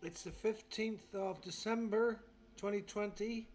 It's the 15th of December 2020.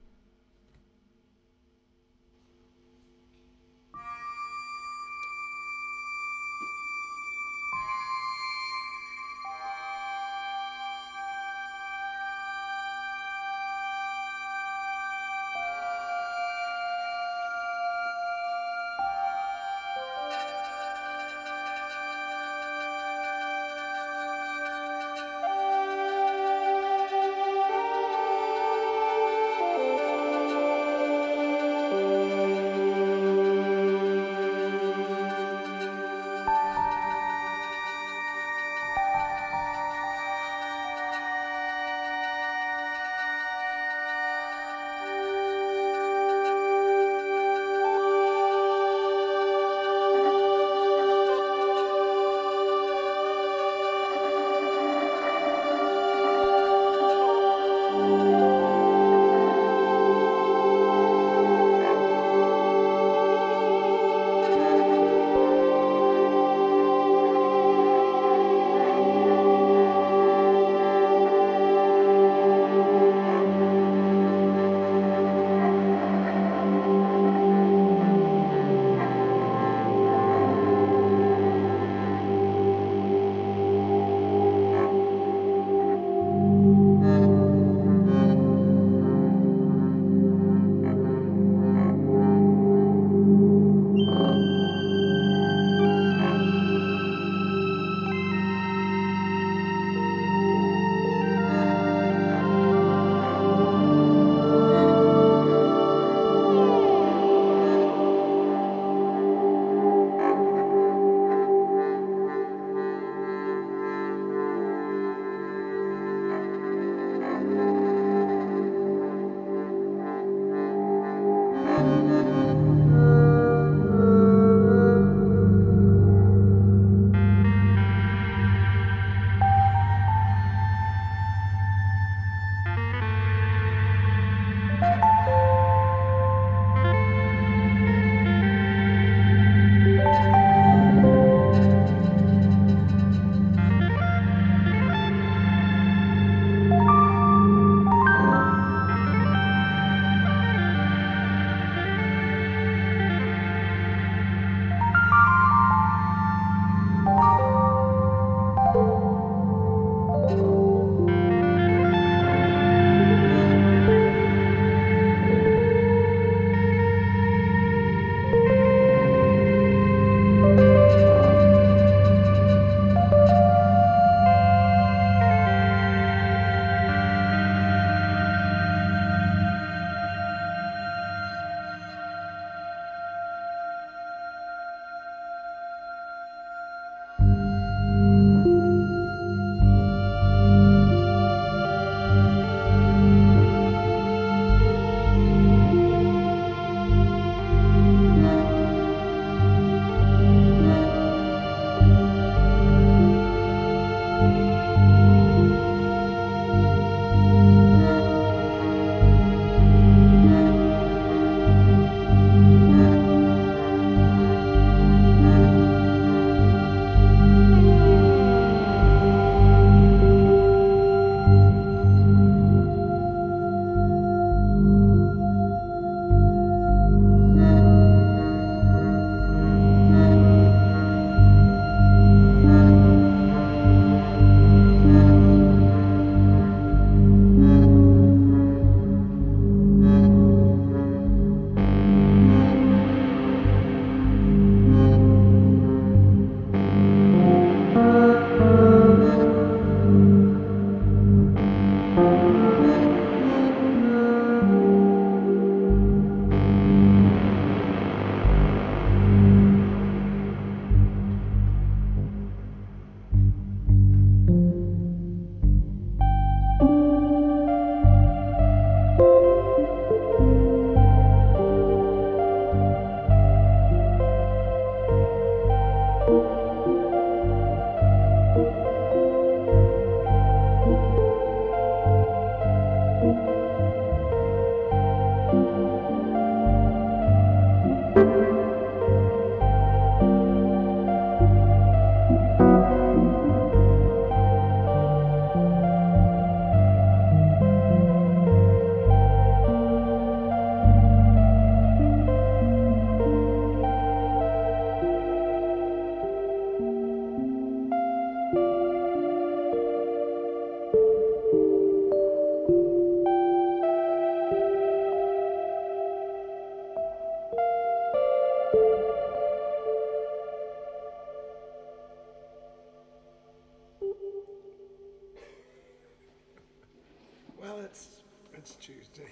It's Tuesday.